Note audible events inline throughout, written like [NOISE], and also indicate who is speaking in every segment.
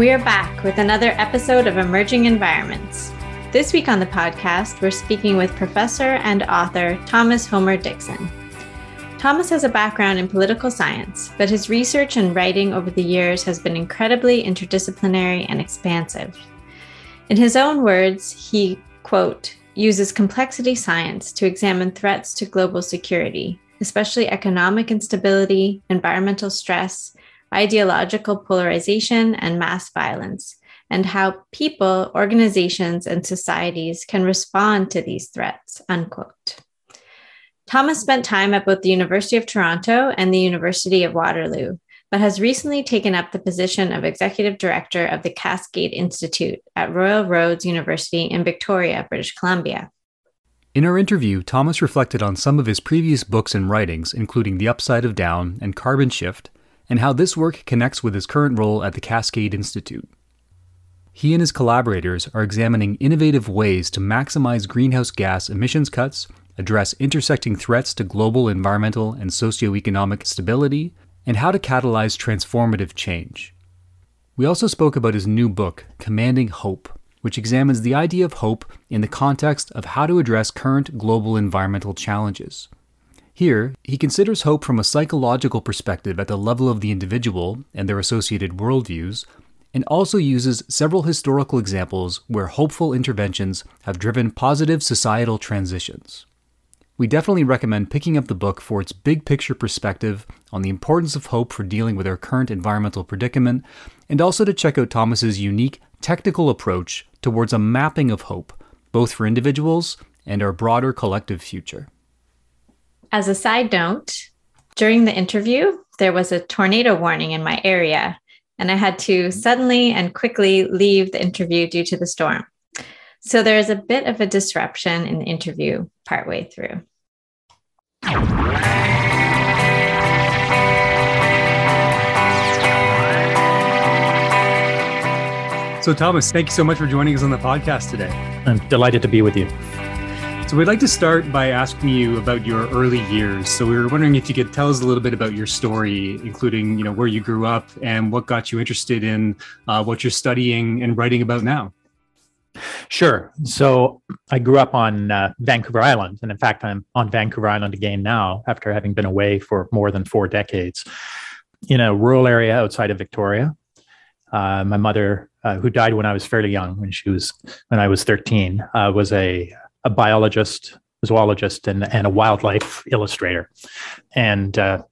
Speaker 1: We are back with another episode of Emerging Environments. This week on the podcast, we're speaking with professor and author Thomas Homer Dixon. Thomas has a background in political science, but his research and writing over the years has been incredibly interdisciplinary and expansive. In his own words, he, quote, uses complexity science to examine threats to global security, especially economic instability, environmental stress, ideological polarization, and mass violence, and how people, organizations, and societies can respond to these threats, unquote. Thomas spent time at both the University of Toronto and the University of Waterloo, but has recently taken up the position of executive director of the Cascade Institute at Royal Roads University in Victoria, British Columbia.
Speaker 2: In our interview, Thomas reflected on some of his previous books and writings, including The Upside of Down and Carbon Shift, and how this work connects with his current role at the Cascade Institute. He and his collaborators are examining innovative ways to maximize greenhouse gas emissions cuts address intersecting threats to global environmental and socioeconomic stability, and how to catalyze transformative change. We also spoke about his new book, Commanding Hope, which examines the idea of hope in the context of how to address current global environmental challenges. Here, he considers hope from a psychological perspective at the level of the individual and their associated worldviews, and also uses several historical examples where hopeful interventions have driven positive societal transitions. We definitely recommend picking up the book for its big picture perspective on the importance of hope for dealing with our current environmental predicament, and also to check out Thomas's unique technical approach towards a mapping of hope, both for individuals and our broader collective future.
Speaker 1: As a side note, during the interview, there was a tornado warning in my area, and I had to mm-hmm. suddenly and quickly leave the interview due to the storm. So there is a bit of a disruption in the interview partway through.
Speaker 2: So, Thomas, thank you so much for joining us on the podcast today.
Speaker 3: I'm delighted to be with you.
Speaker 2: So, we'd like to start by asking you about your early years. So, we were wondering if you could tell us a little bit about your story, including, you know, where you grew up and what got you interested in uh, what you're studying and writing about now.
Speaker 3: Sure. So I grew up on uh, Vancouver Island. And in fact, I'm on Vancouver Island again now after having been away for more than four decades in a rural area outside of Victoria. Uh, my mother, uh, who died when I was fairly young, when she was when I was 13, uh, was a, a biologist, zoologist, and, and a wildlife illustrator, and uh,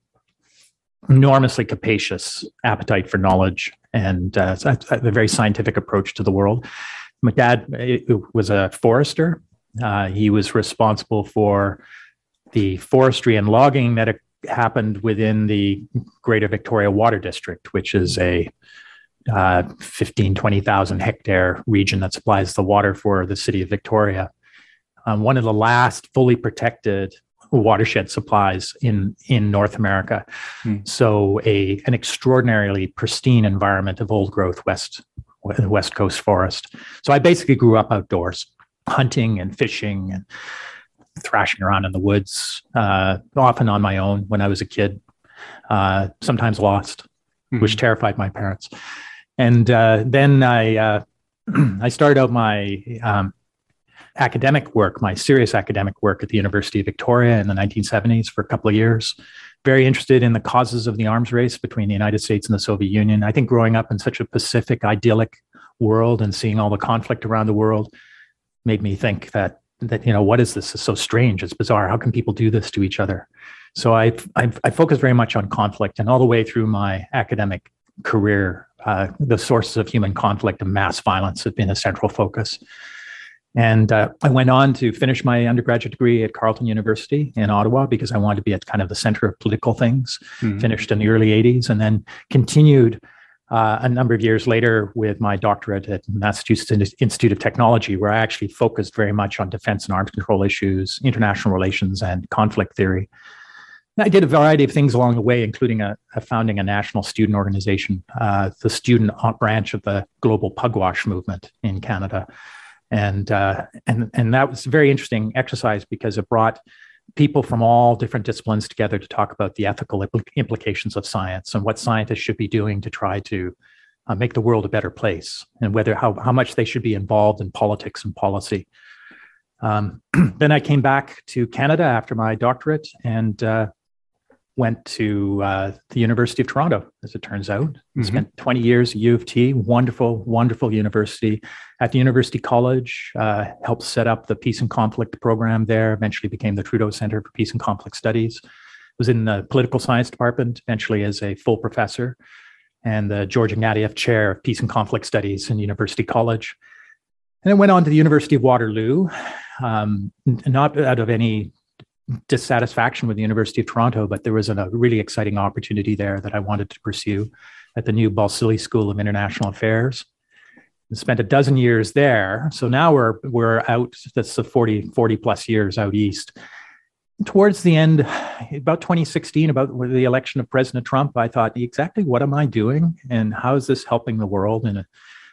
Speaker 3: enormously capacious appetite for knowledge and uh, a very scientific approach to the world. My dad uh, was a forester. Uh, he was responsible for the forestry and logging that happened within the Greater Victoria Water District, which is a uh, 15, 20,000 hectare region that supplies the water for the city of Victoria. Um, one of the last fully protected watershed supplies in in North America. Hmm. So a an extraordinarily pristine environment of old growth west West Coast forest. So I basically grew up outdoors, hunting and fishing and thrashing around in the woods, uh, often on my own when I was a kid, uh, sometimes lost, mm-hmm. which terrified my parents. And uh, then I, uh, [CLEARS THROAT] I started out my um, academic work, my serious academic work at the University of Victoria in the 1970s for a couple of years very interested in the causes of the arms race between the United States and the Soviet Union. I think growing up in such a Pacific, idyllic world and seeing all the conflict around the world made me think that that you know what is this? It's so strange. It's bizarre. How can people do this to each other? So I I, I focus very much on conflict, and all the way through my academic career, uh, the sources of human conflict and mass violence have been a central focus. And uh, I went on to finish my undergraduate degree at Carleton University in Ottawa because I wanted to be at kind of the center of political things. Mm-hmm. Finished in the early 80s and then continued uh, a number of years later with my doctorate at Massachusetts Institute of Technology, where I actually focused very much on defense and arms control issues, international relations, and conflict theory. And I did a variety of things along the way, including a, a founding a national student organization, uh, the student branch of the global pugwash movement in Canada and uh, and and that was a very interesting exercise because it brought people from all different disciplines together to talk about the ethical implications of science and what scientists should be doing to try to uh, make the world a better place, and whether how how much they should be involved in politics and policy. Um, [CLEARS THROAT] then I came back to Canada after my doctorate and uh, went to uh, the University of Toronto, as it turns out. Mm-hmm. Spent 20 years at U of T, wonderful, wonderful university. At the University College, uh, helped set up the Peace and Conflict program there, eventually became the Trudeau Center for Peace and Conflict Studies. Was in the political science department, eventually as a full professor, and the George Ignatieff Chair of Peace and Conflict Studies in University College. And then went on to the University of Waterloo, um, not out of any dissatisfaction with the University of Toronto, but there was a really exciting opportunity there that I wanted to pursue at the new Balsillie School of International Affairs. I spent a dozen years there. So now we're we're out, that's the 40, 40 plus years out east. Towards the end, about 2016, about the election of President Trump, I thought, exactly what am I doing and how is this helping the world? And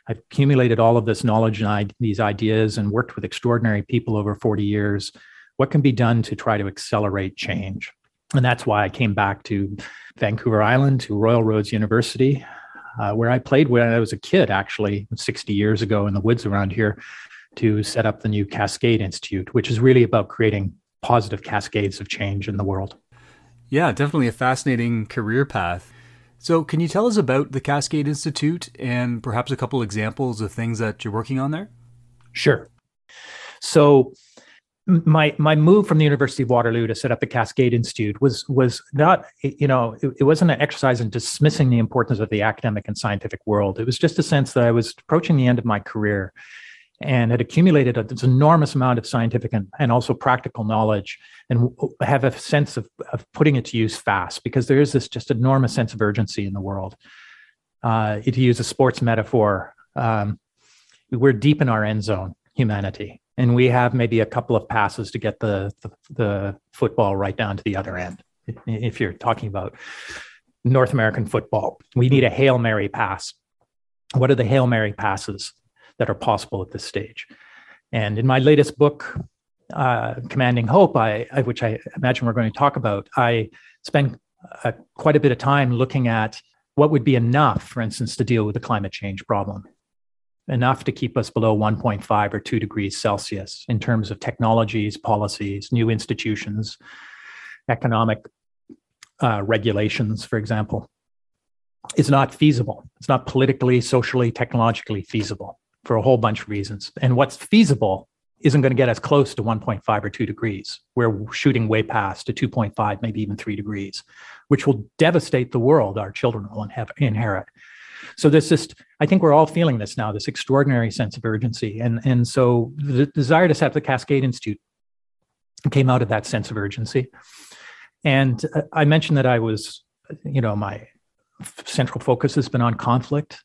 Speaker 3: I've accumulated all of this knowledge and I, these ideas and worked with extraordinary people over 40 years what can be done to try to accelerate change? And that's why I came back to Vancouver Island, to Royal Roads University, uh, where I played when I was a kid, actually, 60 years ago in the woods around here, to set up the new Cascade Institute, which is really about creating positive cascades of change in the world.
Speaker 2: Yeah, definitely a fascinating career path. So, can you tell us about the Cascade Institute and perhaps a couple examples of things that you're working on there?
Speaker 3: Sure. So, my my move from the University of Waterloo to set up the Cascade Institute was was not you know it, it, wasn't an exercise in dismissing the importance of the academic and scientific world. It was just a sense that I was approaching the end of my career and had accumulated a, this enormous amount of scientific and, and also practical knowledge and have a sense of, of putting it to use fast because there is this just enormous sense of urgency in the world. Uh, to use a sports metaphor, um, we're deep in our end zone, humanity and we have maybe a couple of passes to get the, the, the football right down to the other end. If you're talking about North American football, we need a hail mary pass. What are the hail mary passes that are possible at this stage? And in my latest book, uh, Commanding Hope, I, I, which I imagine we're going to talk about, I spend uh, quite a bit of time looking at what would be enough, for instance, to deal with the climate change problem enough to keep us below 1.5 or 2 degrees Celsius in terms of technologies, policies, new institutions, economic uh, regulations, for example, is not feasible. It's not politically, socially, technologically feasible for a whole bunch of reasons. And what's feasible isn't going to get us close to 1.5 or 2 degrees. We're shooting way past to 2.5, maybe even 3 degrees, which will devastate the world our children will inherit. So this just, I think we're all feeling this now, this extraordinary sense of urgency. And, and so the desire to set up the Cascade Institute came out of that sense of urgency. And uh, I mentioned that I was, you know, my central focus has been on conflict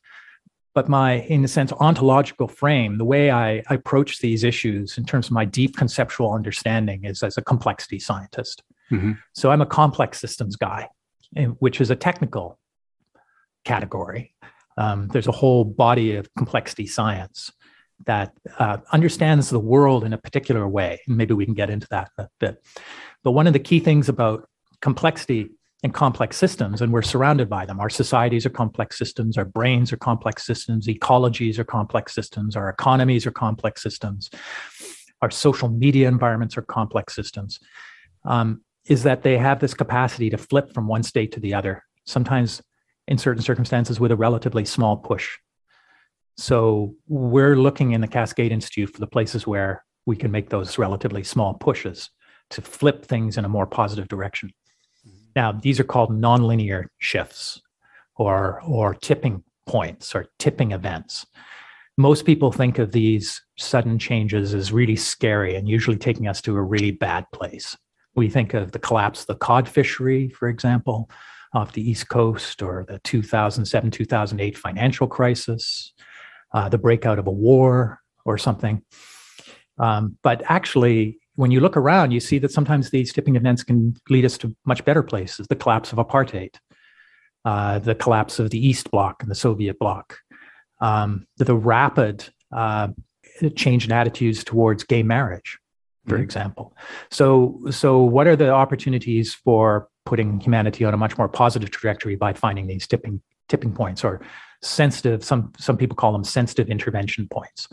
Speaker 3: but my in a sense ontological frame the way I, approach these issues in terms of my deep conceptual understanding is as a complexity scientist mm-hmm. so i'm a complex systems guy eh, which is a technical category um, there's a whole body of complexity science that uh, understands the world in a particular way. maybe we can get into that a bit. But one of the key things about complexity and complex systems, and we're surrounded by them. Our societies are complex systems, our brains are complex systems, ecologies are complex systems, our economies are complex systems, our social media environments are complex systems. Um, is that they have this capacity to flip from one state to the other, sometimes in certain circumstances with a relatively small push. So we're looking in the Cascade Institute for the places where we can make those relatively small pushes to flip things in a more positive direction. Mm-hmm. Now, these are called nonlinear shifts or, or tipping points or tipping events. Most people think of these sudden changes as really scary and usually taking us to a really bad place. We think of the collapse of the cod fishery, for example, off the East Coast or the 2007 2008 financial crisis, uh, the breakout of a war or something. Um, but actually, when you look around, you see that sometimes these tipping events can lead us to much better places the collapse of apartheid, uh, the collapse of the East Bloc and the Soviet Bloc, um, the, the, rapid uh, change in attitudes towards gay marriage, for mm-hmm. example. So, so what are the opportunities for putting humanity on a much more positive trajectory by finding these tipping tipping points or sensitive, some, some people call them sensitive intervention points.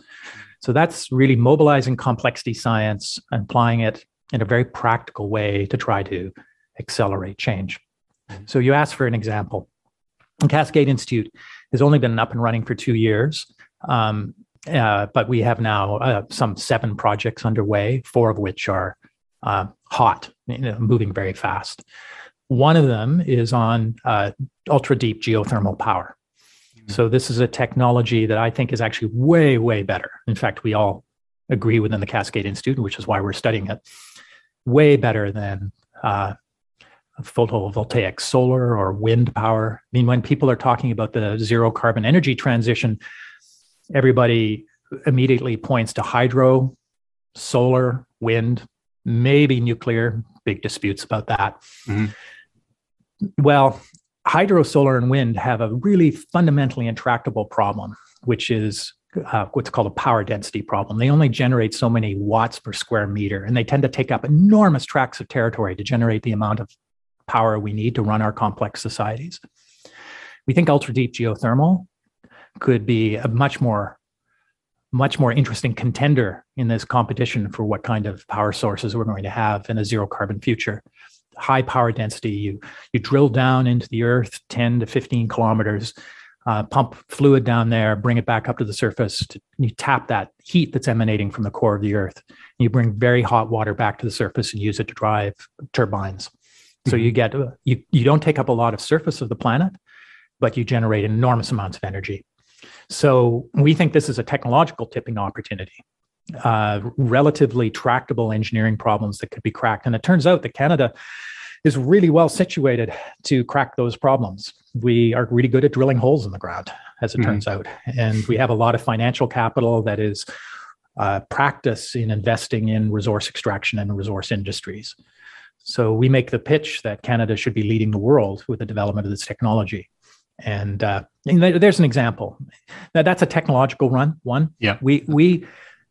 Speaker 3: So that's really mobilizing complexity science and applying it in a very practical way to try to accelerate change. So you asked for an example. The Cascade Institute has only been up and running for two years, um, uh, but we have now uh, some seven projects underway, four of which are uh, hot, you know, moving very fast. One of them is on uh, ultra deep geothermal power. Mm-hmm. So this is a technology that I think is actually way, way better. In fact, we all agree within the Cascade Institute, which is why we're studying it, way better than uh, photovoltaic solar or wind power. I mean, when people are talking about the zero carbon energy transition, everybody immediately points to hydro, solar, wind, maybe nuclear, big disputes about that. Mm-hmm. Well, hydro, solar, and wind have a really fundamentally intractable problem, which is uh, what's called a power density problem. They only generate so many watts per square meter, and they tend to take up enormous tracts of territory to generate the amount of power we need to run our complex societies. We think ultra deep geothermal could be a much more much more interesting contender in this competition for what kind of power sources we're going to have in a zero carbon future. High power density you you drill down into the earth 10 to 15 kilometers uh, pump fluid down there bring it back up to the surface to, you tap that heat that's emanating from the core of the earth. You bring very hot water back to the surface and use it to drive turbines. So you get you you don't take up a lot of surface of the planet, but you generate enormous amounts of energy. So we think this is a technological tipping opportunity. Uh, relatively tractable engineering problems that could be cracked. And it turns out that Canada is really well situated to crack those problems. We are really good at drilling holes in the ground, as it mm-hmm. turns out. And we have a lot of financial capital that is uh, practice in investing in resource extraction and resource industries. So we make the pitch that Canada should be leading the world with the development of this technology. And, uh, and there's an example. Now that's a technological run. One,
Speaker 2: yeah,
Speaker 3: we we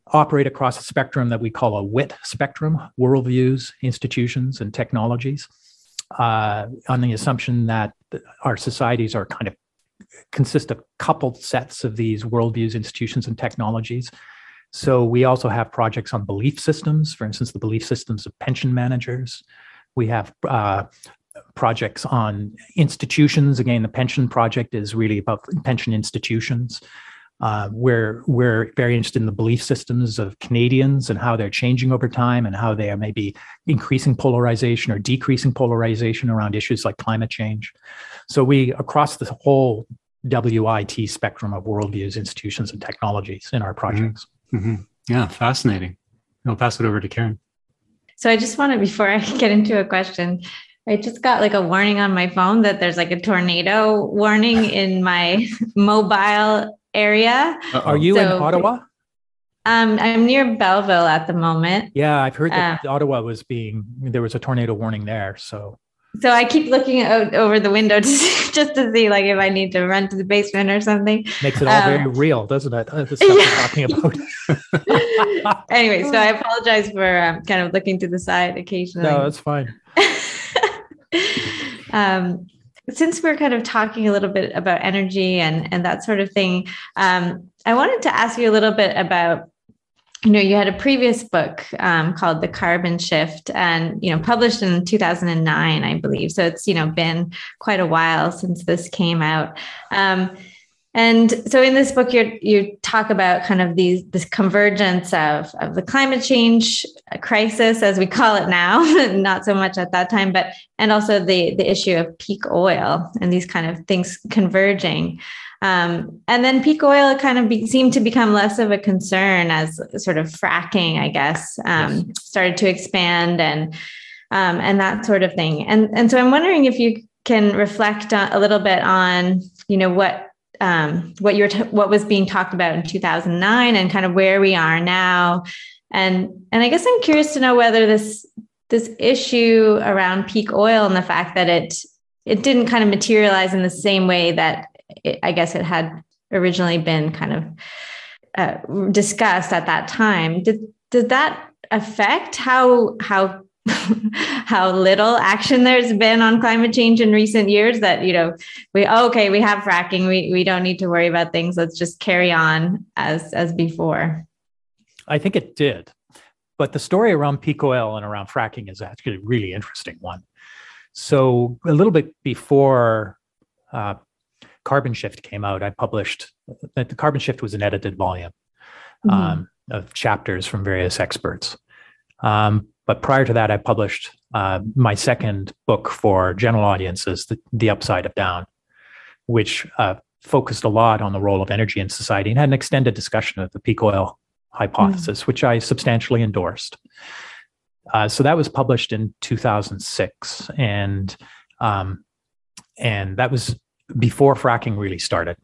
Speaker 3: operate across a spectrum that we call a WIT spectrum: worldviews, institutions, and technologies. Uh, on the assumption that our societies are kind of consist of coupled sets of these worldviews, institutions, and technologies. So we also have projects on belief systems, for instance, the belief systems of pension managers, we have uh, projects on institutions. Again, the pension project is really about pension institutions. Uh, we're we're very interested in the belief systems of Canadians and how they're changing over time, and how they are maybe increasing polarization or decreasing polarization around issues like climate change. So we across the whole WIT spectrum of worldviews, institutions, and technologies in our mm-hmm. projects.
Speaker 2: Mm-hmm. Yeah, fascinating. I'll pass it over to Karen.
Speaker 1: So I just wanted, before I [LAUGHS] get into a question, I just got like a warning on my phone that there's like a tornado warning in my [LAUGHS] mobile area.
Speaker 3: Uh, are you so, in Ottawa?
Speaker 1: Um, I'm near Belleville at the moment.
Speaker 3: Yeah, I've heard that uh, Ottawa was being there was a tornado warning there. So
Speaker 1: so I keep looking out over the window [LAUGHS] to see, just to see like if I need to run to the basement or something.
Speaker 3: Makes it all um, very real, doesn't it? The stuff yeah. [LAUGHS]
Speaker 1: talking about. anyway, so I apologize for um, kind of looking to the side occasionally.
Speaker 3: No, that's fine. [LAUGHS]
Speaker 1: um, since we're kind of talking a little bit about energy and and that sort of thing, um, I wanted to ask you a little bit about you know you had a previous book um, called the carbon shift and you know published in 2009 i believe. So it's you know been quite a while since this came out. Um, and so in this book you you talk about kind of these this convergence of of the climate change crisis as we call it now [LAUGHS] not so much at that time but and also the the issue of peak oil and these kind of things converging um, and then peak oil kind of be, seemed to become less of a concern as sort of fracking, I guess, um, yes. started to expand and um, and that sort of thing. And and so I'm wondering if you can reflect a little bit on you know what um, what you're t- what was being talked about in 2009 and kind of where we are now. And and I guess I'm curious to know whether this this issue around peak oil and the fact that it it didn't kind of materialize in the same way that it, I guess it had originally been kind of uh, discussed at that time. Did did that affect how how [LAUGHS] how little action there's been on climate change in recent years that you know we oh, okay we have fracking. We we don't need to worry about things. Let's just carry on as as before.
Speaker 3: I think it did. But the story around peak oil and around fracking is actually a really interesting one. So a little bit before uh, carbon shift came out i published that the carbon shift was an edited volume mm-hmm. um, of chapters from various experts. Um, but prior to that, I published uh, my second book for general audiences, The, the Upside of Down, which uh, focused a lot on the role of energy in society and had an extended discussion of the peak oil hypothesis, mm. which I substantially endorsed. Uh, so that was published in 2006, and um, and that was before fracking really started.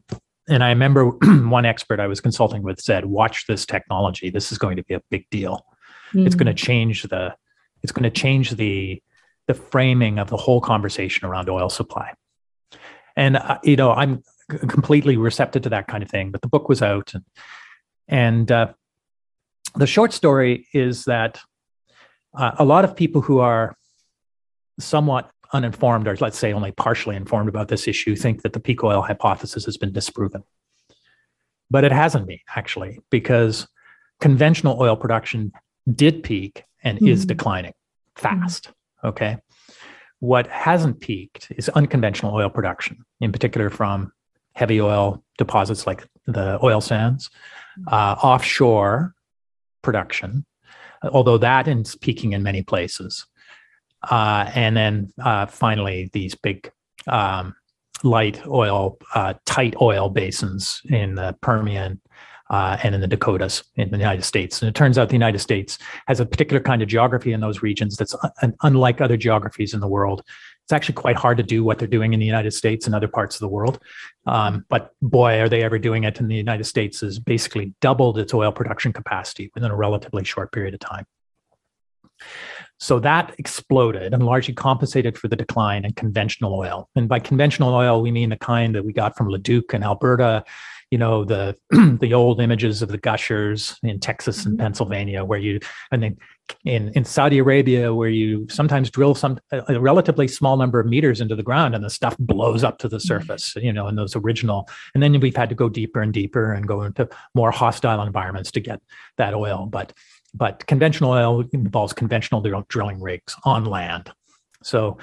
Speaker 3: And I remember [CLEARS THROAT] one expert I was consulting with said, "Watch this technology. This is going to be a big deal." Mm. It's going to change the it's going to change the the framing of the whole conversation around oil supply. And uh, you know, I'm completely receptive to that kind of thing. But the book was out, and and uh, the short story is that uh, a lot of people who are somewhat uninformed, or let's say only partially informed about this issue, think that the peak oil hypothesis has been disproven. But it hasn't been actually, because conventional oil production did peak and mm-hmm. is declining fast. Mm-hmm. Okay. What hasn't peaked is unconventional oil production, in particular from heavy oil deposits like the oil sands, mm-hmm. uh, offshore production, although that is peaking in many places. Uh, and then uh, finally, these big um, light oil, uh, tight oil basins in the Permian uh, and in the Dakotas in the United States. And it turns out the United States has a particular kind of geography in those regions that's un- unlike other geographies in the world. It's actually quite hard to do what they're doing in the United States and other parts of the world. Um, but boy, are they ever doing it in the United States has basically doubled its oil production capacity within a relatively short period of time. So that exploded and largely compensated for the decline in conventional oil. And by conventional oil, we mean the kind that we got from Leduc and Alberta you know the [CLEARS THROAT] the old images of the gushers in Texas and mm-hmm. Pennsylvania, where you and then in in Saudi Arabia, where you sometimes drill some a relatively small number of meters into the ground, and the stuff blows up to the mm-hmm. surface. You know, in those original, and then we've had to go deeper and deeper and go into more hostile environments to get that oil. But but conventional oil involves conventional drilling rigs on land, so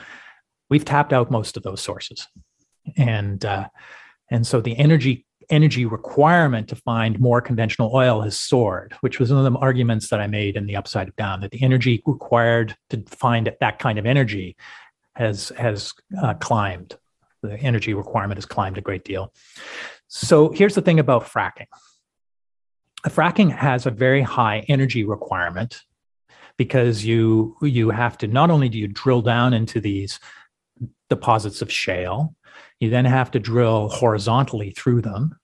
Speaker 3: we've tapped out most of those sources, and uh, and so the energy energy requirement to find more conventional oil has soared, which was one of the arguments that I made in the upside down that the energy required to find that kind of energy has has uh, climbed. The energy requirement has climbed a great deal. So here's the thing about fracking. Fracking has a very high energy requirement because you you have to not only do you drill down into these deposits of shale, you then have to drill horizontally through them.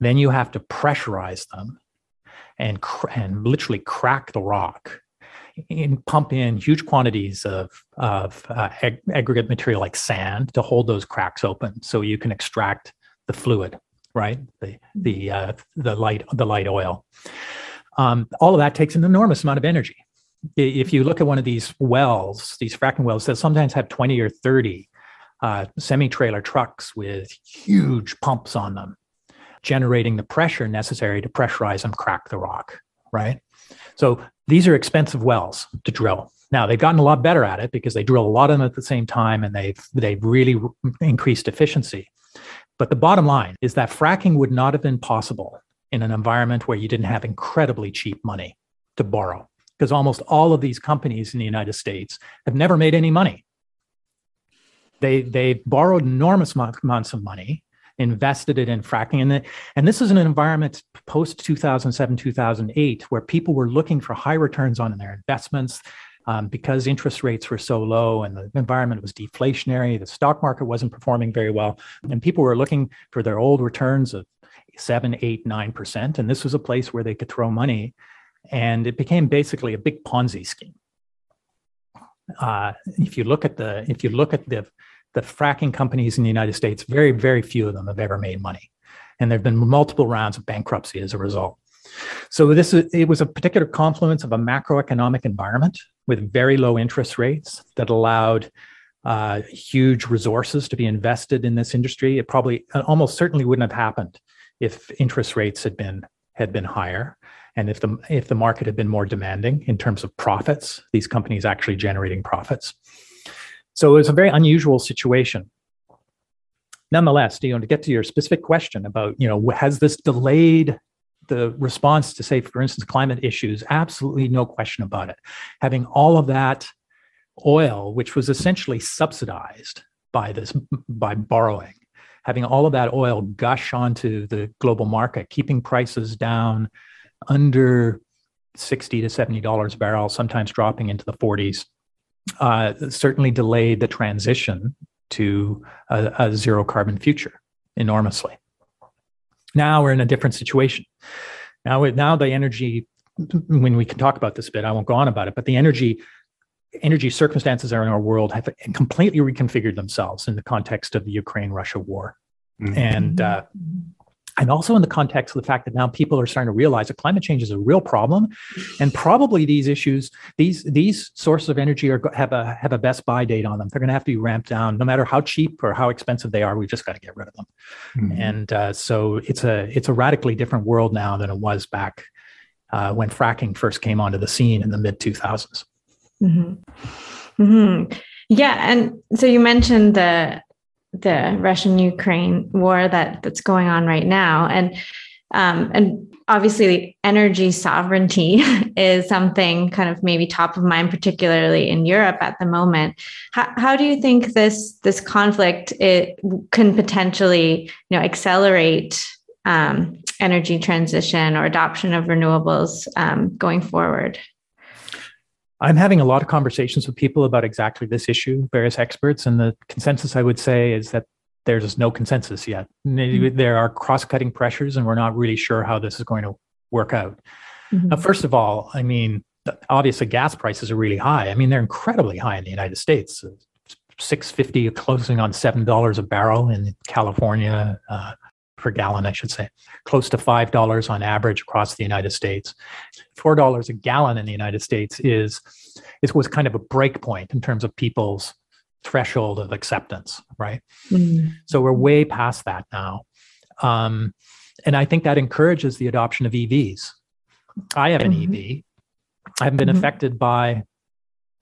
Speaker 3: Then you have to pressurize them and, cr- and literally crack the rock and pump in huge quantities of, of uh, ag- aggregate material like sand to hold those cracks open so you can extract the fluid, right? The, the, uh, the, light, the light oil. Um, all of that takes an enormous amount of energy. If you look at one of these wells, these fracking wells that sometimes have 20 or 30 uh, semi trailer trucks with huge pumps on them generating the pressure necessary to pressurize and crack the rock, right? So these are expensive wells to drill. Now they've gotten a lot better at it because they drill a lot of them at the same time and they've they've really increased efficiency. But the bottom line is that fracking would not have been possible in an environment where you didn't have incredibly cheap money to borrow because almost all of these companies in the United States have never made any money. They they borrowed enormous amounts of money invested it in fracking. And, the, and this is an environment post 2007, 2008, where people were looking for high returns on their investments. Um, because interest rates were so low and the environment was deflationary, the stock market wasn't performing very well, and people were looking for their old returns of seven, eight, nine percent. And this was a place where they could throw money, and it became basically a big Ponzi scheme. Uh, if you look at the if you look at the the fracking companies in the United States, very, very few of them have ever made money. And there have been multiple rounds of bankruptcy as a result. So this is, it was a particular confluence of a macroeconomic environment with very low interest rates that allowed uh, huge resources to be invested in this industry. It probably almost certainly wouldn't have happened if interest rates had been had been higher and if the if the market had been more demanding in terms of profits these companies actually generating profits so it was a very unusual situation. Nonetheless you know to get to your specific question about you know has this delayed the response to say for instance climate issues? Absolutely no question about it. Having all of that oil which was essentially subsidized by this by borrowing having all of that oil gush onto the global market, keeping prices down under 60 to 70 dollars a barrel, sometimes dropping into the 40s, uh, certainly delayed the transition to a, a zero carbon future enormously. Now we're in a different situation. Now, now the energy, when we can talk about this a bit, I won't go on about it, but the energy energy circumstances are in our world have completely reconfigured themselves in the context of the Ukraine Russia war. Mm-hmm. And uh, and also in the context of the fact that now people are starting to realize that climate change is a real problem and probably these issues these these sources of energy are have a have a best buy date on them they're going to have to be ramped down no matter how cheap or how expensive they are we've just got to get rid of them mm-hmm. and uh, so it's a it's a radically different world now than it was back uh, when fracking first came onto the scene in the mid 2000s
Speaker 1: Mm-hmm. Mm-hmm. Yeah, and so you mentioned the the Russian Ukraine war that that's going on right now, and um, and obviously energy sovereignty [LAUGHS] is something kind of maybe top of mind, particularly in Europe at the moment. How, how do you think this this conflict it can potentially you know accelerate um, energy transition or adoption of renewables um, going forward?
Speaker 3: I'm having a lot of conversations with people about exactly this issue, various experts, and the consensus I would say is that there's no consensus yet. Mm-hmm. There are cross-cutting pressures, and we're not really sure how this is going to work out. Mm-hmm. Now, first of all, I mean, obviously, gas prices are really high. I mean, they're incredibly high in the United States. Six fifty, closing on seven dollars a barrel in California. Uh, per gallon, I should say, close to $5 on average across the United States. $4 a gallon in the United States is, is was kind of a break point in terms of people's threshold of acceptance, right? Mm. So we're way past that now. Um, and I think that encourages the adoption of EVs. I have an mm-hmm. EV. I haven't been mm-hmm. affected by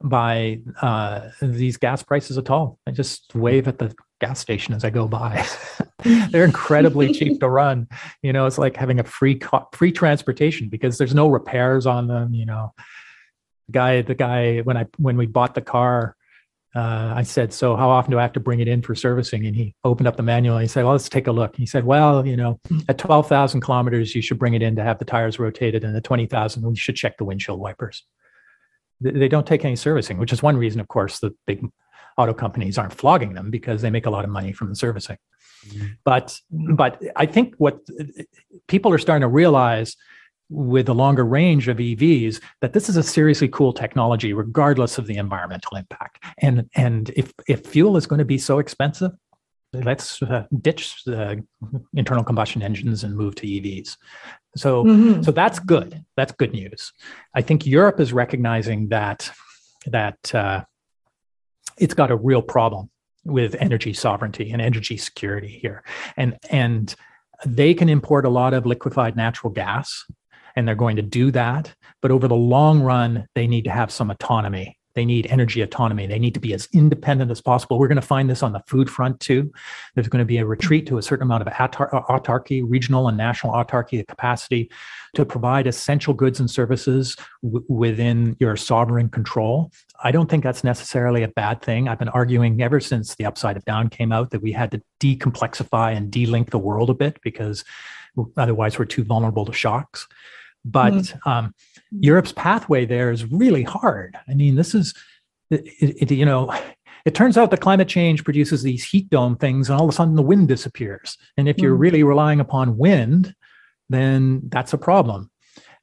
Speaker 3: by uh, these gas prices at all. I just wave at the gas station as I go by. [LAUGHS] They're incredibly cheap to run. You know, it's like having a free co- free transportation because there's no repairs on them. You know, the guy the guy when I when we bought the car, uh, I said, "So how often do I have to bring it in for servicing?" And he opened up the manual and he said, "Well, let's take a look." He said, "Well, you know, at twelve thousand kilometers, you should bring it in to have the tires rotated, and at twenty thousand, we should check the windshield wipers." They don't take any servicing, which is one reason, of course, the big auto companies aren't flogging them because they make a lot of money from the servicing. Mm-hmm. But but I think what people are starting to realize with the longer range of EVs that this is a seriously cool technology regardless of the environmental impact. And and if if fuel is going to be so expensive, let's uh, ditch the internal combustion engines and move to EVs. So mm-hmm. so that's good. That's good news. I think Europe is recognizing that that uh, it's got a real problem with energy sovereignty and energy security here. And and they can import a lot of liquefied natural gas and they're going to do that, but over the long run they need to have some autonomy they need energy autonomy. They need to be as independent as possible. We're going to find this on the food front too. There's going to be a retreat to a certain amount of uh, autarky, regional and national autarky the capacity to provide essential goods and services w- within your sovereign control. I don't think that's necessarily a bad thing. I've been arguing ever since the upside of down came out that we had to decomplexify and delink the world a bit because otherwise we're too vulnerable to shocks. But mm. um, Europe's pathway there is really hard. I mean, this is, it, it, you know, it turns out that climate change produces these heat dome things, and all of a sudden the wind disappears. And if you're mm. really relying upon wind, then that's a problem.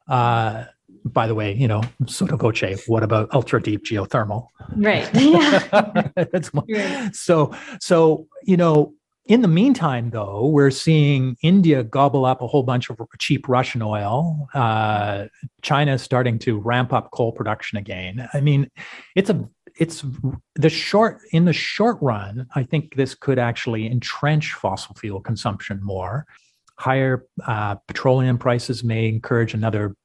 Speaker 3: Uh, by the way, you know, sotto voce, what about ultra deep geothermal?
Speaker 1: Right. [LAUGHS] [LAUGHS] Yeah.
Speaker 3: right. So, so, you know, in the meantime, though, we're seeing India gobble up a whole bunch of cheap Russian oil. Uh, China is starting to ramp up coal production again. I mean, it's a it's the short in the short run. I think this could actually entrench fossil fuel consumption more. Higher uh, petroleum prices may encourage another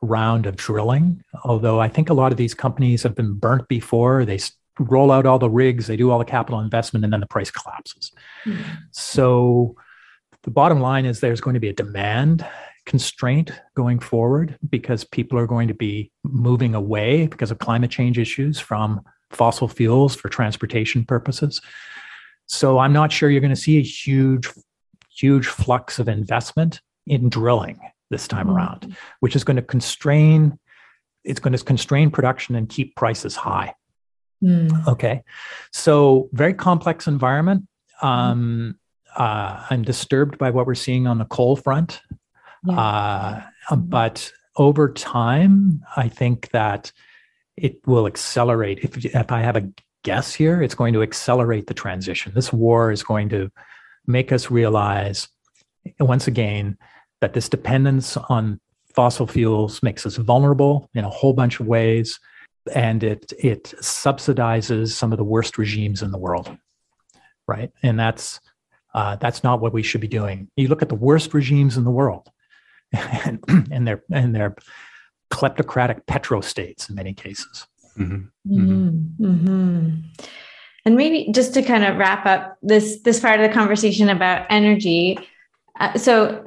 Speaker 3: round of drilling. Although I think a lot of these companies have been burnt before. They roll out all the rigs, they do all the capital investment, and then the price collapses. Mm-hmm. So the bottom line is there's going to be a demand constraint going forward because people are going to be moving away because of climate change issues from fossil fuels for transportation purposes. So I'm not sure you're going to see a huge, huge flux of investment in drilling this time mm-hmm. around, which is going to constrain. It's going to constrain production and keep prices high. Mm. Okay. So, very complex environment. Um, uh, I'm disturbed by what we're seeing on the coal front. Yeah. Uh, mm-hmm. But over time, I think that it will accelerate. If, if I have a guess here, it's going to accelerate the transition. This war is going to make us realize, once again, that this dependence on fossil fuels makes us vulnerable in a whole bunch of ways and it it subsidizes some of the worst regimes in the world, right? And that's uh, that's not what we should be doing. You look at the worst regimes in the world, and, and they're and they're kleptocratic petrostates in many cases. Mm-hmm.
Speaker 1: Mm-hmm. Mm-hmm. And maybe just to kind of wrap up this this part of the conversation about energy. Uh, so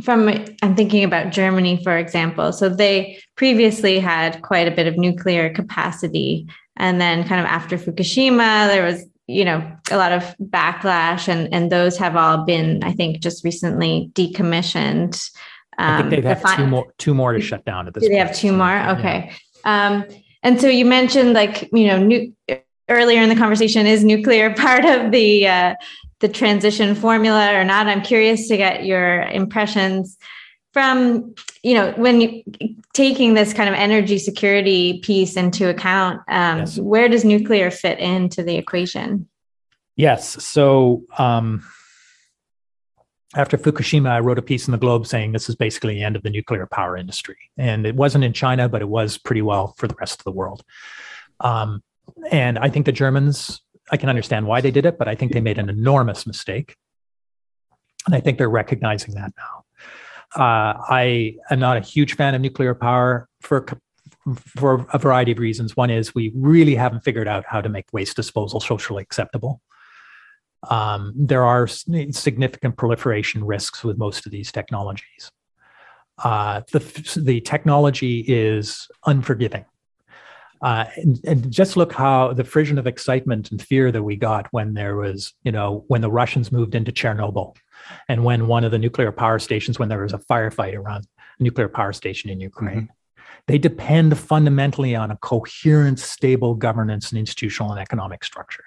Speaker 1: from i'm thinking about germany for example. So they previously had quite a bit of nuclear capacity. And then kind of after fukushima there was you know a lot of backlash. And and those have all been i think just recently decommissioned.
Speaker 3: Um, I think they've had two more two more to shut down at this
Speaker 1: do they have two more? okay. Yeah. um, and so you mentioned like you know new earlier in the conversation is nuclear [LAUGHS] part of the uh, the transition formula or not. I'm curious to get your impressions from you know when you taking this kind of energy security piece into account um, yes. where does nuclear fit into the equation
Speaker 3: yes so um, after fukushima i wrote a piece in the globe saying this is basically the end of the nuclear power industry and it wasn't in china but it was pretty well for the rest of the world um, and i think the germans I can understand why they did it, but I think they made an enormous mistake. And I think they're recognizing that now. Uh, I am not a huge fan of nuclear power for for a variety of reasons. One is we really haven't figured out how to make waste disposal socially acceptable. Um, there are significant proliferation risks with most of these technologies. Uh, the the technology is unforgiving. Uh, and, and, just look how the frisson of excitement and fear that we got when there was, you know, when the Russians moved into Chernobyl and when one of the nuclear power stations, when there was a firefight around a nuclear power station in Ukraine. Mm-hmm. They depend fundamentally on a coherent, stable governance and institutional and economic structure.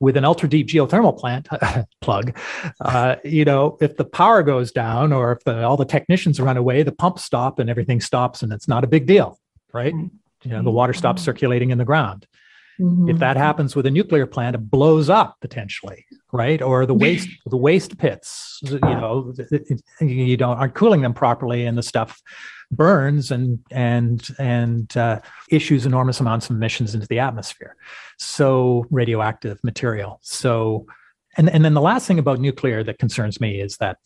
Speaker 3: With an ultra deep geothermal plant [LAUGHS] plug, uh, you know, if the power goes down or if the, all the technicians run away, the pumps stop and everything stops, and it's not a big deal, right? Mm-hmm you know the water stops mm-hmm. circulating in the ground mm-hmm. if that happens with a nuclear plant it blows up potentially right or the waste [LAUGHS] the waste pits you know you don't aren't cooling them properly and the stuff burns and and and uh, issues enormous amounts of emissions into the atmosphere so radioactive material so and and then the last thing about nuclear that concerns me is that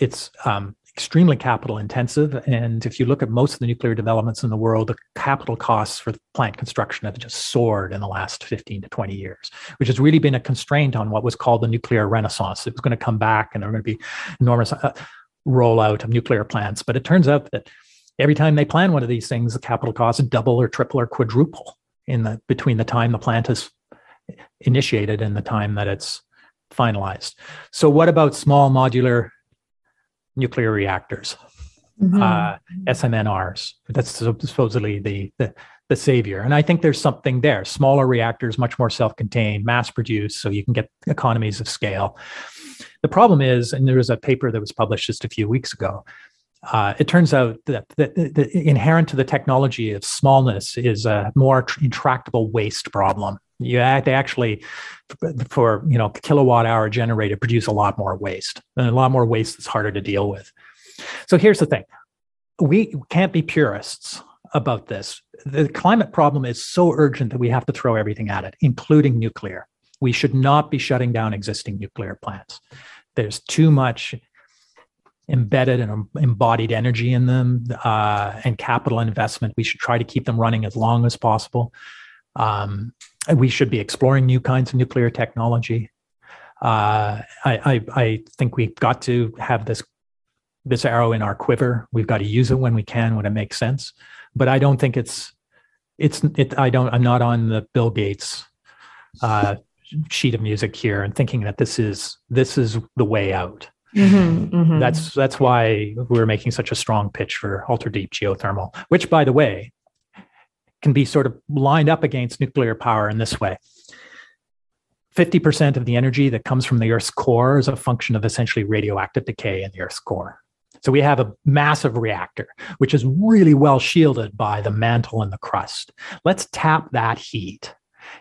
Speaker 3: it's um, extremely capital intensive. And if you look at most of the nuclear developments in the world, the capital costs for plant construction have just soared in the last 15 to 20 years, which has really been a constraint on what was called the nuclear renaissance. It was going to come back and there were going to be enormous uh, rollout of nuclear plants. But it turns out that every time they plan one of these things, the capital costs double or triple or quadruple in the between the time the plant is initiated and the time that it's finalized. So what about small modular nuclear reactors, mm-hmm. uh, SMNRs. That's supposedly the, the the savior. And I think there's something there. Smaller reactors, much more self-contained, mass-produced, so you can get economies of scale. The problem is, and there was a paper that was published just a few weeks ago. Uh, it turns out that the, the, the, inherent to the technology of smallness is a more intractable waste problem You they actually for you know kilowatt hour generated produce a lot more waste and a lot more waste that's harder to deal with. So here's the thing: we can't be purists about this. The climate problem is so urgent that we have to throw everything at it, including nuclear. We should not be shutting down existing nuclear plants. There's too much embedded and embodied energy in them uh, and capital investment. We should try to keep them running as long as possible. Um, we should be exploring new kinds of nuclear technology. Uh, I, I, I, think we've got to have this this arrow in our quiver. We've got to use it when we can, when it makes sense. But I don't think it's it's it. I don't. I'm not on the Bill Gates uh, sheet of music here and thinking that this is this is the way out. Mm-hmm, mm-hmm. That's that's why we're making such a strong pitch for ultra deep geothermal, which, by the way, can be sort of lined up against nuclear power in this way. 50% of the energy that comes from the Earth's core is a function of essentially radioactive decay in the Earth's core. So we have a massive reactor, which is really well shielded by the mantle and the crust. Let's tap that heat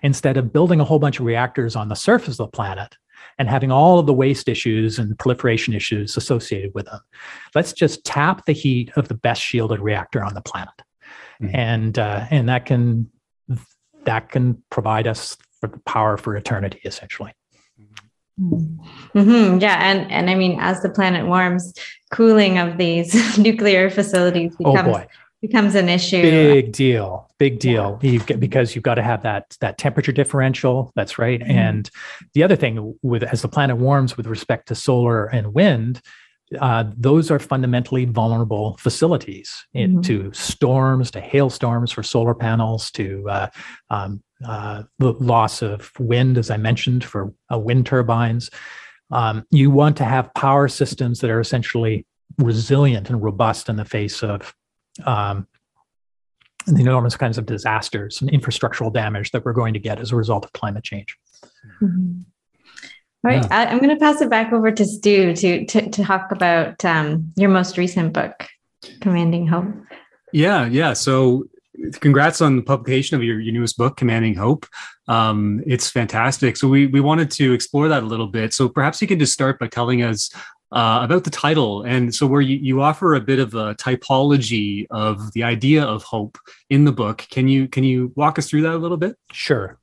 Speaker 3: instead of building a whole bunch of reactors on the surface of the planet and having all of the waste issues and proliferation issues associated with them. Let's just tap the heat of the best shielded reactor on the planet. Mm-hmm. And uh, and that can that can provide us for the power for eternity essentially.
Speaker 1: Mm-hmm. Yeah, and and I mean, as the planet warms, cooling of these [LAUGHS] nuclear facilities oh, becomes oh becomes an issue.
Speaker 3: Big deal. Big deal. Yeah. You get, because you've got to have that that temperature differential. That's right. Mm-hmm. And the other thing with as the planet warms with respect to solar and wind, uh, those are fundamentally vulnerable facilities in, mm-hmm. to storms, to hailstorms for solar panels, to uh, um, uh, the loss of wind, as I mentioned, for uh, wind turbines. Um, you want to have power systems that are essentially resilient and robust in the face of um, the enormous kinds of disasters and infrastructural damage that we're going to get as a result of climate change.
Speaker 1: Mm-hmm. All right, yeah. I, am going to pass it back over to Stu to to, to talk about um, your most recent book, Commanding Hope.
Speaker 2: Yeah, yeah. So, congrats on the publication of your, your newest book, Commanding Hope. Um, it's fantastic. So, we we wanted to explore that a little bit. So, perhaps you can just start by telling us uh, about the title. And so, where you, you offer a bit of a typology of the idea of hope in the book. Can you can you walk us through that a little bit?
Speaker 3: Sure.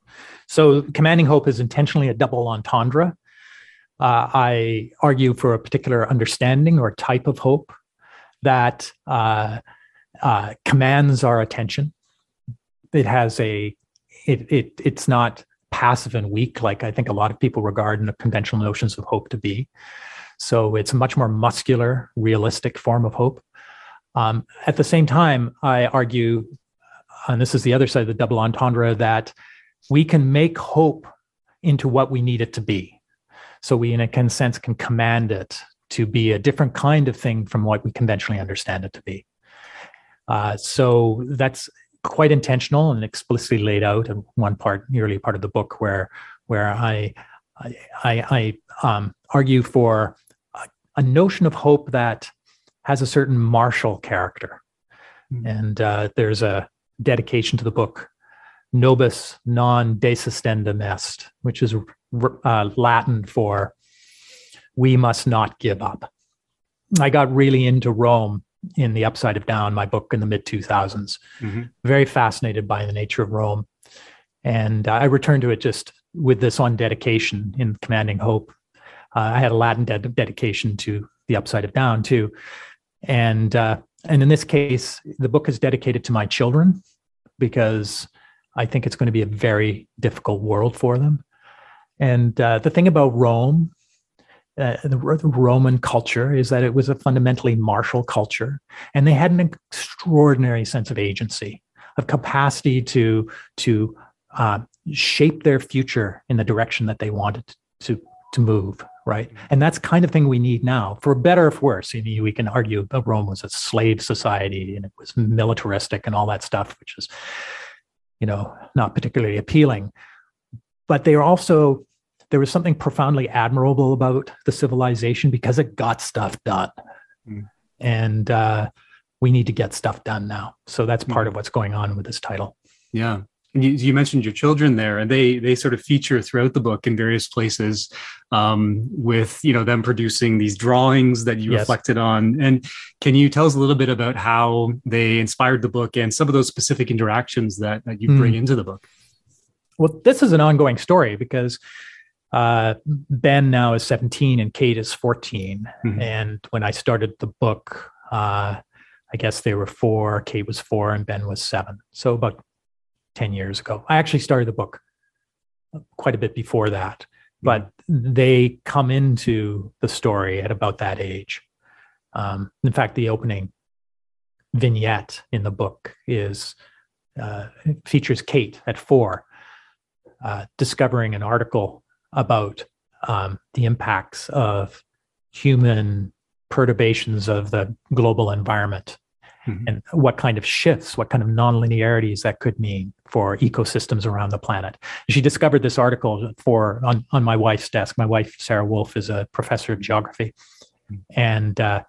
Speaker 3: So, commanding hope is intentionally a double entendre. Uh, I argue for a particular understanding or type of hope that uh, uh, commands our attention. It has a, it, it, it's not passive and weak like I think a lot of people regard in the conventional notions of hope to be. So it's a much more muscular, realistic form of hope. Um, at the same time, I argue, and this is the other side of the double entendre, that we can make hope into what we need it to be. So we, in a sense, can command it to be a different kind of thing from what we conventionally understand it to be. Uh, so that's quite intentional and explicitly laid out in one part, early part of the book, where where I I, I, um, argue for a, a, notion of hope that has a certain martial character, mm-hmm. and uh, there's a dedication to the book nobis non desistendum est, which is uh, Latin for we must not give up. I got really into Rome in The Upside of Down, my book in the mid 2000s. Mm-hmm. Very fascinated by the nature of Rome. And uh, I returned to it just with this on dedication in Commanding Hope. Uh, I had a Latin de- dedication to The Upside of Down too. And, uh, and in this case, the book is dedicated to my children because I think it's going to be a very difficult world for them. And uh, the thing about Rome, uh, the, the, Roman culture, is that it was a fundamentally martial culture, and they had an extraordinary sense of agency, of capacity to to uh, shape their future in the direction that they wanted to to move. Right, and that's kind of thing we need now, for better or for worse. You know, we can argue that Rome was a slave society and it was militaristic and all that stuff, which is, you know, not particularly appealing but they are also there was something profoundly admirable about the civilization because it got stuff done mm. and uh, we need to get stuff done now so that's part mm. of what's going on with this title
Speaker 2: yeah you, you, mentioned your children there, and they they sort of feature throughout the book in various places, um, with you know them producing these drawings that you yes. reflected on. And can you tell us a little bit about how they inspired the book and some of those specific interactions that that you bring mm. into the book?
Speaker 3: Well, this is an ongoing story because uh, Ben now is 17 and Kate is 14. Mm-hmm. And when I started the book, uh, I guess they were four, Kate was four, and Ben was seven. So about 10 years ago. I actually started the book quite a bit before that, but they come into the story at about that age. Um, in fact, the opening vignette in the book is uh, features Kate at four uh, discovering an article about um, the impacts of human perturbations of the global environment mm-hmm. and what kind of shifts, what kind of nonlinearities that could mean for ecosystems around the planet. She discovered this article for on, on my wife's desk. My wife, Sarah Wolfe, is a professor of geography. Mm-hmm. And uh,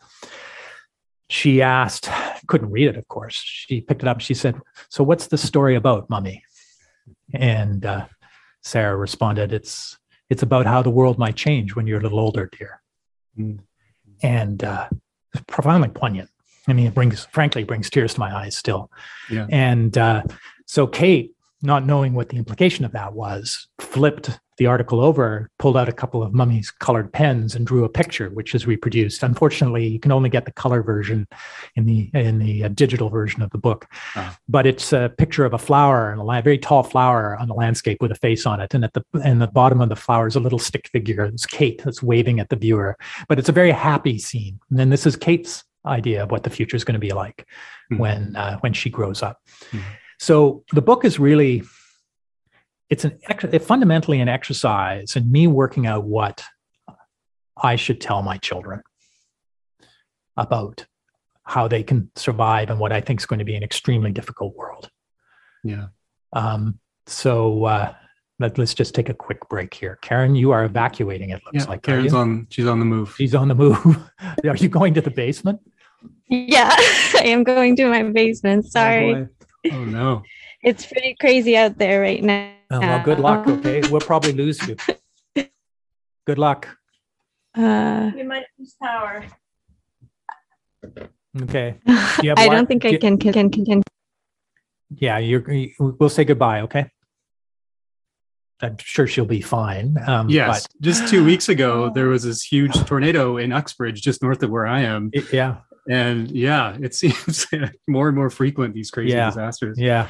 Speaker 3: she asked, couldn't read it, of course. She picked it up. She said, So what's the story about, mummy? And uh, Sarah responded, It's it's about how the world might change when you're a little older, dear. Mm-hmm. And uh, profoundly poignant. I mean, it brings, frankly, brings tears to my eyes still. Yeah. And uh, so Kate, not knowing what the implication of that was, flipped the article over, pulled out a couple of mummy's colored pens, and drew a picture, which is reproduced. Unfortunately, you can only get the color version in the in the uh, digital version of the book, uh-huh. but it's a picture of a flower and a very tall flower on the landscape with a face on it, and at the and the bottom of the flower is a little stick figure. It's Kate that's waving at the viewer, but it's a very happy scene. And then this is Kate's idea of what the future is going to be like mm-hmm. when uh, when she grows up. Mm-hmm. So the book is really it's an it's fundamentally an exercise in me working out what I should tell my children about how they can survive in what I think is going to be an extremely difficult world.
Speaker 2: Yeah.
Speaker 3: Um, so uh, let, us just take a quick break here. Karen, you are evacuating. It looks
Speaker 2: yeah,
Speaker 3: like
Speaker 2: Karen's on. She's on the move.
Speaker 3: She's on the move. [LAUGHS] are you going to the basement?
Speaker 1: Yeah, [LAUGHS] I am going to my basement. Oh, Sorry.
Speaker 2: Oh, oh no.
Speaker 1: It's pretty crazy out there right now.
Speaker 3: Oh, well, good luck. Okay, we'll probably lose you. [LAUGHS] Good luck.
Speaker 1: Uh, we might lose power.
Speaker 3: Okay. [LAUGHS]
Speaker 1: I don't think I can, can can can.
Speaker 3: Yeah, you're. We'll say goodbye. Okay. I'm sure she'll be fine.
Speaker 2: Um, yes. But, just two weeks ago, [GASPS] there was this huge tornado in Uxbridge, just north of where I am.
Speaker 3: It, yeah.
Speaker 2: And yeah, it [LAUGHS] seems more and more frequent these crazy
Speaker 3: yeah.
Speaker 2: disasters.
Speaker 3: Yeah.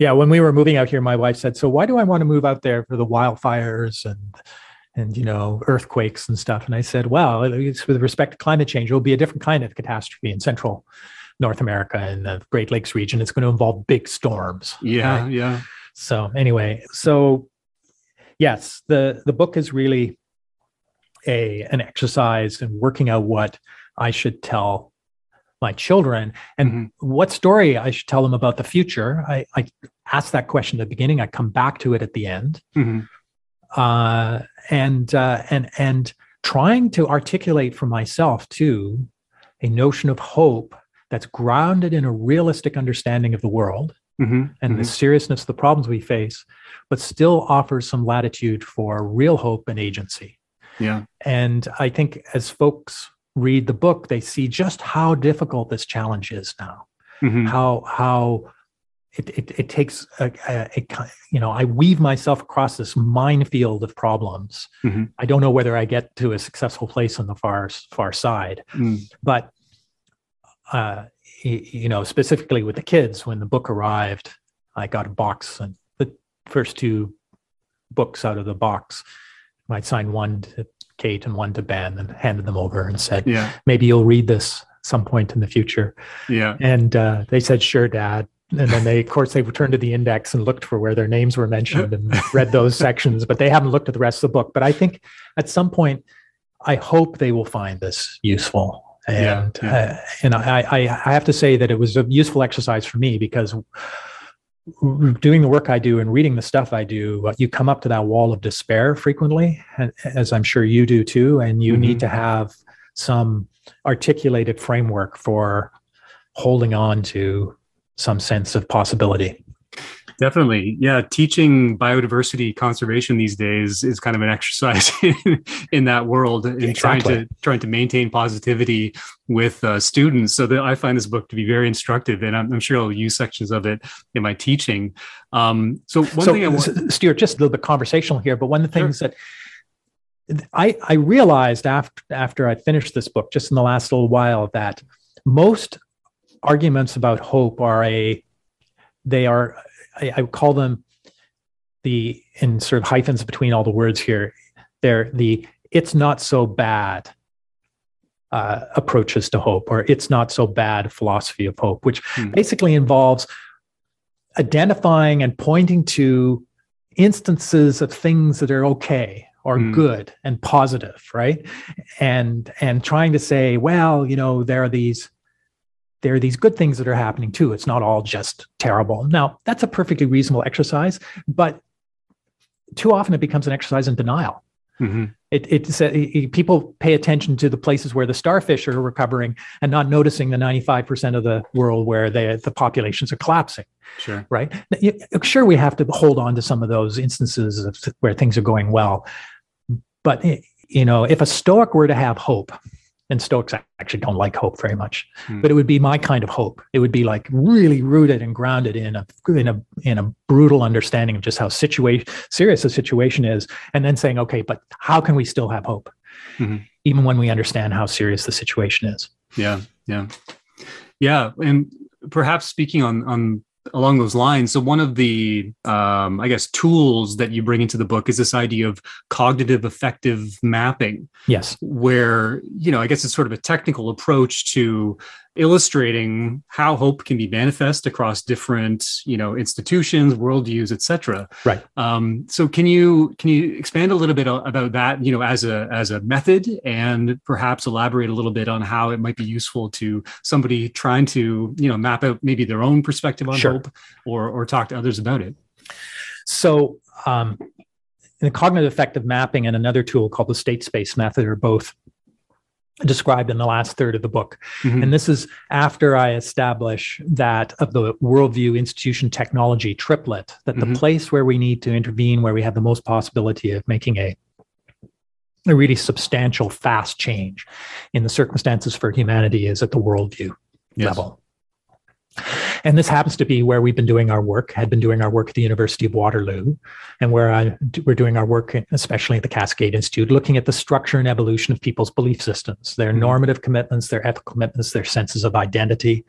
Speaker 3: Yeah. When we were moving out here, my wife said, "So why do I want to move out there for the wildfires and and you know earthquakes and stuff?" And I said, "Well, it's with respect to climate change, it will be a different kind of catastrophe in central North America and the Great Lakes region. It's going to involve big storms."
Speaker 2: Yeah. Right? Yeah.
Speaker 3: So anyway, so yes, the the book is really a an exercise in working out what I should tell my children and mm-hmm. what story I should tell them about the future. I, I ask that question at the beginning. I come back to it at the end, mm-hmm. uh, and uh, and and trying to articulate for myself too a notion of hope that's grounded in a realistic understanding of the world mm-hmm. and the mm-hmm. seriousness of the problems we face, but still offers some latitude for real hope and agency.
Speaker 2: Yeah,
Speaker 3: and I think as folks read the book, they see just how difficult this challenge is now. Mm-hmm. How how it, it, it takes a, a, a, you know I weave myself across this minefield of problems. Mm-hmm. I don't know whether I get to a successful place on the far far side, mm. but uh, you know specifically with the kids when the book arrived, I got a box and the first two books out of the box. I signed one to Kate and one to Ben and handed them over and said,
Speaker 2: yeah.
Speaker 3: maybe you'll read this some point in the future.
Speaker 2: Yeah.
Speaker 3: And uh, they said, sure, dad. And then they, of course, they returned to the index and looked for where their names were mentioned and read those sections, but they haven't looked at the rest of the book. But I think at some point, I hope they will find this useful. And yeah, yeah. Uh, and I, I I have to say that it was a useful exercise for me because doing the work I do and reading the stuff I do, uh, you come up to that wall of despair frequently, as I'm sure you do too. And you mm-hmm. need to have some articulated framework for holding on to some sense of possibility.
Speaker 2: Definitely. Yeah. Teaching biodiversity conservation these days is kind of an [LAUGHS] exercise in, in that world in exactly. trying to trying to maintain positivity with uh, students. So that I find this book to be very instructive and I'm, I'm sure I'll use sections of it in my teaching. Um, so one
Speaker 3: so,
Speaker 2: thing I
Speaker 3: want- Stuart, just a little bit conversational here, but one of the things sure. that I, I realized after after I finished this book, just in the last little while, that most arguments about hope are a they are I, I call them the in sort of hyphens between all the words here. They're the it's not so bad uh, approaches to hope, or it's not so bad philosophy of hope, which hmm. basically involves identifying and pointing to instances of things that are okay or mm. good and positive right and and trying to say well you know there are these there are these good things that are happening too it's not all just terrible now that's a perfectly reasonable exercise but too often it becomes an exercise in denial mm-hmm. it, it's it, people pay attention to the places where the starfish are recovering and not noticing the 95% of the world where they, the populations are collapsing
Speaker 2: Sure.
Speaker 3: Right. Sure, we have to hold on to some of those instances of where things are going well. But, you know, if a Stoic were to have hope, and Stoics actually don't like hope very much, hmm. but it would be my kind of hope. It would be like really rooted and grounded in a in a in a brutal understanding of just how situation serious the situation is, and then saying, okay, but how can we still have hope, mm-hmm. even when we understand how serious the situation is?
Speaker 2: Yeah, yeah, yeah, and perhaps speaking on on along those lines. So one of the um, i guess tools that you bring into the book is this idea of cognitive affective mapping
Speaker 3: yes.
Speaker 2: where you know i guess it's sort of a technical approach to illustrating how hope can be manifest across different you know institutions worldviews etc
Speaker 3: right.
Speaker 2: Um, so can you can you expand a little bit about that you know as a as a method and perhaps elaborate a little bit on how it might be useful to somebody trying to you know map out maybe their own perspective on sure. hope or or talk to others about it?
Speaker 3: So um, the cognitive affective mapping and another tool called the state space method are both described in the last third of the book. Mm-hmm. And this is after I establish that of the worldview institution technology triplet, that mm-hmm. the place where we need to intervene, where we have the most possibility of making a a really substantial, fast change in the circumstances for humanity is at the worldview yes. level. And this happens to be where we've been doing our work, had been doing our work at the University of Waterloo, and where I, we're doing our work, especially at the Cascade Institute, looking at the structure and evolution of people's belief systems, their mm-hmm. normative commitments, their ethical commitments, their senses of identity.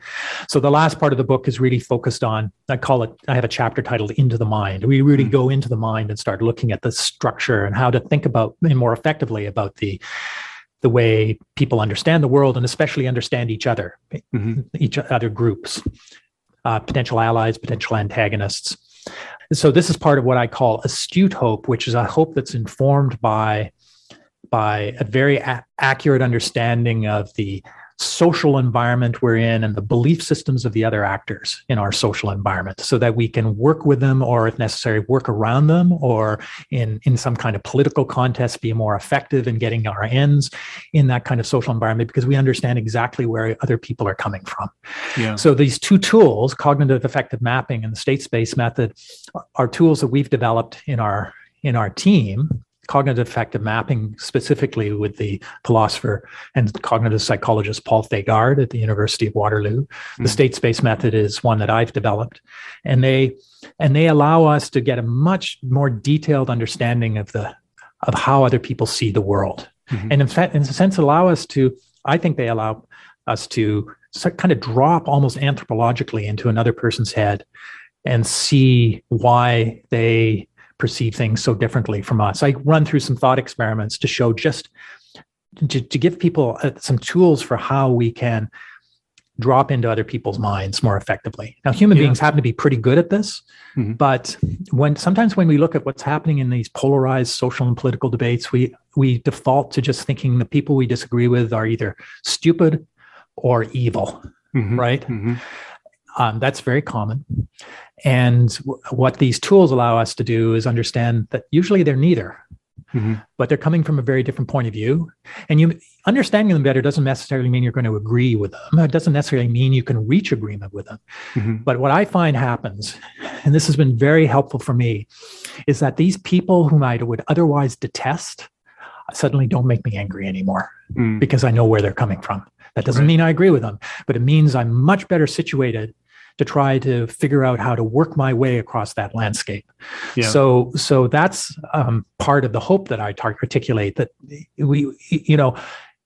Speaker 3: So the last part of the book is really focused on, I call it, I have a chapter titled Into the Mind. We really mm-hmm. go into the mind and start looking at the structure and how to think about and more effectively about the the way people understand the world and especially understand each other, mm-hmm. each other groups uh, potential allies, potential antagonists. So this is part of what I call astute hope, which is a hope that's informed by by a very a- accurate understanding of the social environment we're in and the belief systems of the other actors in our social environment so that we can work with them or if necessary work around them or in in some kind of political contest be more effective in getting our ends in that kind of social environment because we understand exactly where other people are coming from yeah. so these two tools cognitive affective mapping and the state space method are tools that we've developed in our in our team cognitive affective mapping, specifically with the philosopher and cognitive psychologist Paul Thagard at the University of Waterloo. Mm-hmm. The hmm. state space method is one that I've developed, and they and they allow us to get a much more detailed understanding of the of how other people see the world, mm-hmm. and in fact, in a sense, allow us to. I think they allow us to kind of drop almost anthropologically into another person's head and see why they perceive things so differently from us. I run through some thought experiments to show just to, to give people uh, some tools for how we can drop into other people's minds more effectively. Now, human yeah. beings happen to be pretty good at this, mm-hmm. but when sometimes when we look at what's happening in these polarized social and political debates, we we default to just thinking the people we disagree with are either stupid or evil, mm-hmm. right? Mm-hmm. Um, that's very common. And w- what these tools allow us to do is understand that usually they're neither, mm-hmm. but they're coming from a very different point of view. And you understanding them better doesn't necessarily mean you're going to agree with them. It doesn't necessarily mean you can reach agreement with them. Mm-hmm. But what I find happens and this has been very helpful for me, is that these people whom I would otherwise detest suddenly don't make me angry anymore mm. because I know where they're coming from. That doesn't right. mean I agree with them, but it means I'm much better situated to try to figure out how to work my way across that landscape. Yeah. So, so that's um, part of the hope that I articulate that we, you know,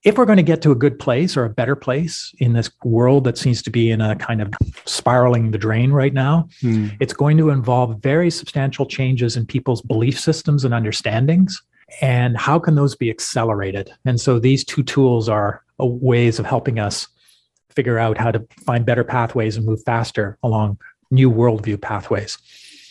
Speaker 3: if we're going to get to a good place or a better place in this world that seems to be in a kind of spiraling the drain right now, mm. it's going to involve very substantial changes in people's belief systems and understandings. And how can those be accelerated? And so these two tools are ways of helping us figure out how to find better pathways and move faster along new worldview pathways.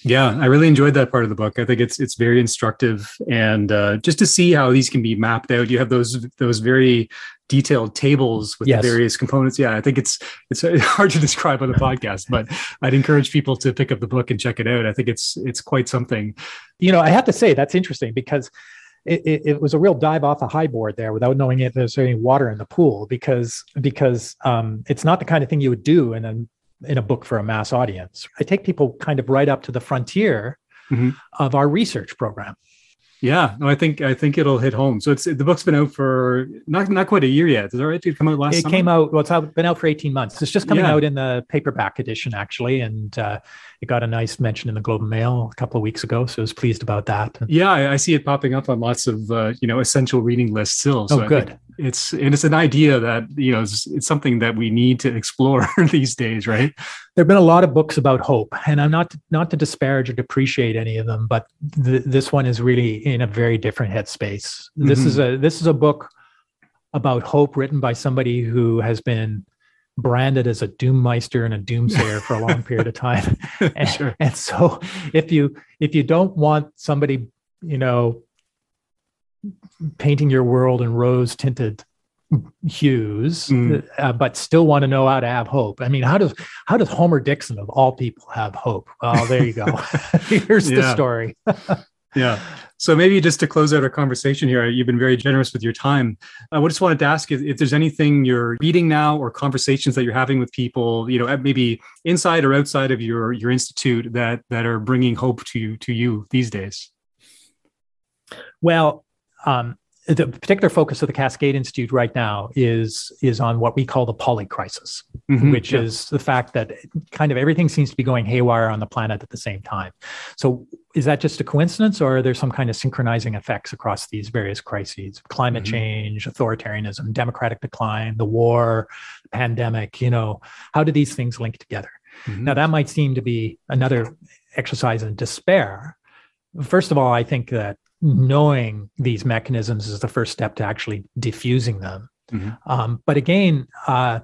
Speaker 2: Yeah, I really enjoyed that part of the book. I think it's it's very instructive, and uh, just to see how these can be mapped out. You have those those very detailed tables with yes. the various components. Yeah, I think it's it's [LAUGHS] hard to describe on the podcast, but I'd encourage people to pick up the book and check it out. I think it's it's quite something.
Speaker 3: You know, I have to say that's interesting because it, it, it, was a real dive off the high board there without knowing if there's any water in the pool because because um, it's not the kind of thing you would do in a in a book for a mass audience. I take people kind of right up to the frontier mm-hmm. of our research program.
Speaker 2: Yeah, no, I think I think it'll hit home. So it's the book's been out for not not quite a year yet. Is that right? Did it come out last?
Speaker 3: It
Speaker 2: summer?
Speaker 3: came out. Well, it's out, been out for eighteen months. It's just coming yeah. out in the paperback edition actually, and uh, it got a nice mention in the Globe and Mail a couple of weeks ago. So I was pleased about that.
Speaker 2: Yeah, I, see it popping up on lots of uh, you know essential reading lists still. So
Speaker 3: oh, good.
Speaker 2: It's and it's an idea that you know it's, it's something that we need to explore [LAUGHS] these days, right?
Speaker 3: There have been a lot of books about hope, and I'm not not to disparage or depreciate any of them, but th- this one is really in a very different headspace. This mm-hmm. is a this is a book about hope written by somebody who has been branded as a doommeister and a doomsayer for a long period of time. [LAUGHS] [LAUGHS] And, sure. and so if you if you don't want somebody, you know, painting your world in rose tinted hues mm. uh, but still want to know how to have hope i mean how does how does homer dixon of all people have hope well there you go [LAUGHS] here's the story
Speaker 2: yeah so maybe just to close out our conversation here, you've been very generous with your time. I just wanted to ask if, if there's anything you're reading now or conversations that you're having with people, you know, maybe inside or outside of your your institute that that are bringing hope to you to you these days.
Speaker 3: Well, um, the particular focus of the Cascade Institute right now is is on what we call the poly crisis, mm-hmm, which yeah. is the fact that kind of everything seems to be going haywire on the planet at the same time. So, is that just a coincidence, or are there some kind of synchronizing effects across these various crises? Climate mm-hmm. change, authoritarianism, democratic decline, the war, pandemic. You know, how do these things link together? Mm-hmm. Now, that might seem to be another exercise in despair. First of all, I think that knowing these mechanisms is the first step to actually diffusing them. Mm-hmm. Um, but again, uh,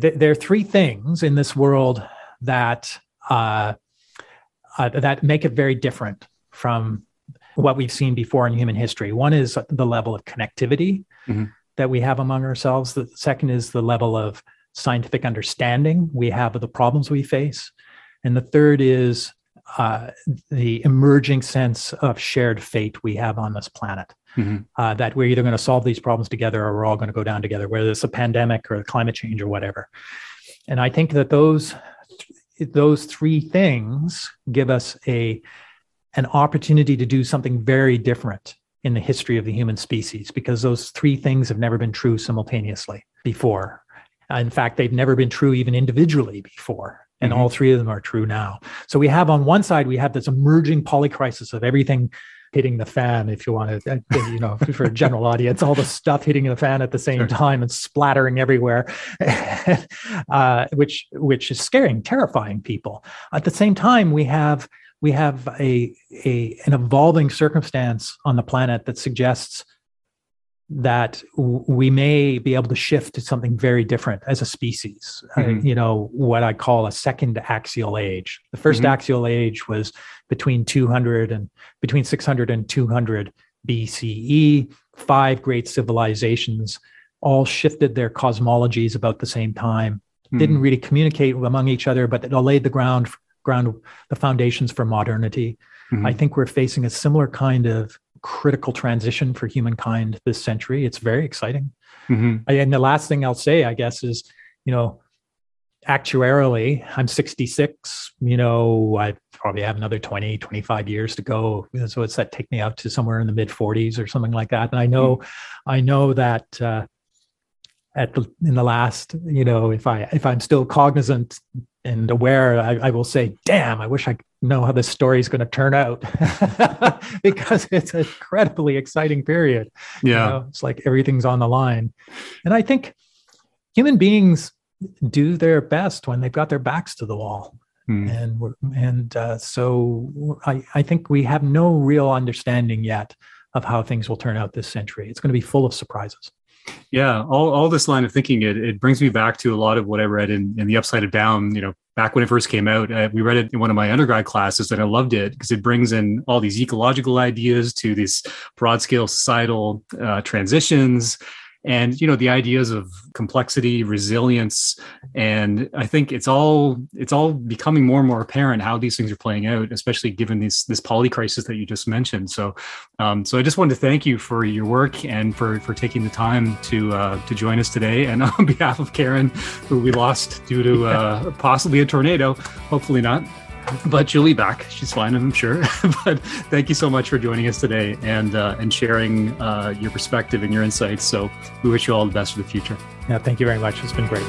Speaker 3: th- there are three things in this world that uh, uh, that make it very different from what we've seen before in human history. One is the level of connectivity mm-hmm. that we have among ourselves. The second is the level of scientific understanding we have of the problems we face. And the third is uh, the emerging sense of shared fate we have on this planet. Mm-hmm. Uh, that we're either going to solve these problems together or we're all going to go down together, whether it's a pandemic or climate change or whatever. And I think that those those three things give us a an opportunity to do something very different in the history of the human species because those three things have never been true simultaneously before. In fact, they've never been true even individually before and mm-hmm. all three of them are true now so we have on one side we have this emerging polycrisis of everything hitting the fan if you want to uh, you know for a general audience all the stuff hitting the fan at the same sure. time and splattering everywhere [LAUGHS] uh, which which is scaring terrifying people at the same time we have we have a, a an evolving circumstance on the planet that suggests that we may be able to shift to something very different as a species. Uh, mm-hmm. Uh, you know, what I call a second axial age. The 1st mm-hmm. axial age was between 200 and between 600 and 200 BCE. Five great civilizations all shifted their cosmologies about the same time. Mm-hmm. Didn't really communicate among each other, but it laid the ground ground the foundations for modernity. Mm-hmm. I think we're facing a similar kind of critical transition for humankind this century. It's very exciting. Mm-hmm. And the last thing I'll say, I guess, is you know, actuarially, I'm 66. You know, I probably have another 20, 25 years to go. So it's that take me out to somewhere in the mid 40s or something like that. And I know, mm-hmm. I know that uh, at the, in the last, you know, if I if I'm still cognizant and aware, I, I will say, "Damn, I wish I know how this story is going to turn out," [LAUGHS] because it's an incredibly exciting period.
Speaker 2: Yeah, you know,
Speaker 3: it's like everything's on the line, and I think human beings do their best when they've got their backs to the wall. Hmm. And and uh, so I, I think we have no real understanding yet of how things will turn out this century. It's going to be full of surprises.
Speaker 2: Yeah, all, all this line of thinking, it, it brings me back to a lot of what I read in, in The Upside of Down, you know, back when it first came out. Uh, we read it in one of my undergrad classes and I loved it because it brings in all these ecological ideas to these broad scale societal uh, transitions and you know the ideas of complexity resilience and i think it's all it's all becoming more and more apparent how these things are playing out especially given this this poly crisis that you just mentioned. So um, so i just wanted to thank you for your work and for for taking the time to uh, to join us today. [LAUGHS] And on behalf of karen who we lost due to uh, possibly a tornado hopefully not [LAUGHS] but she'll be back. She's fine, I'm sure. [LAUGHS] but thank you so much for joining us today and uh, and sharing uh, your perspective and your insights. So we wish you all the best for the future.
Speaker 3: Yeah, thank you very much. It's been great.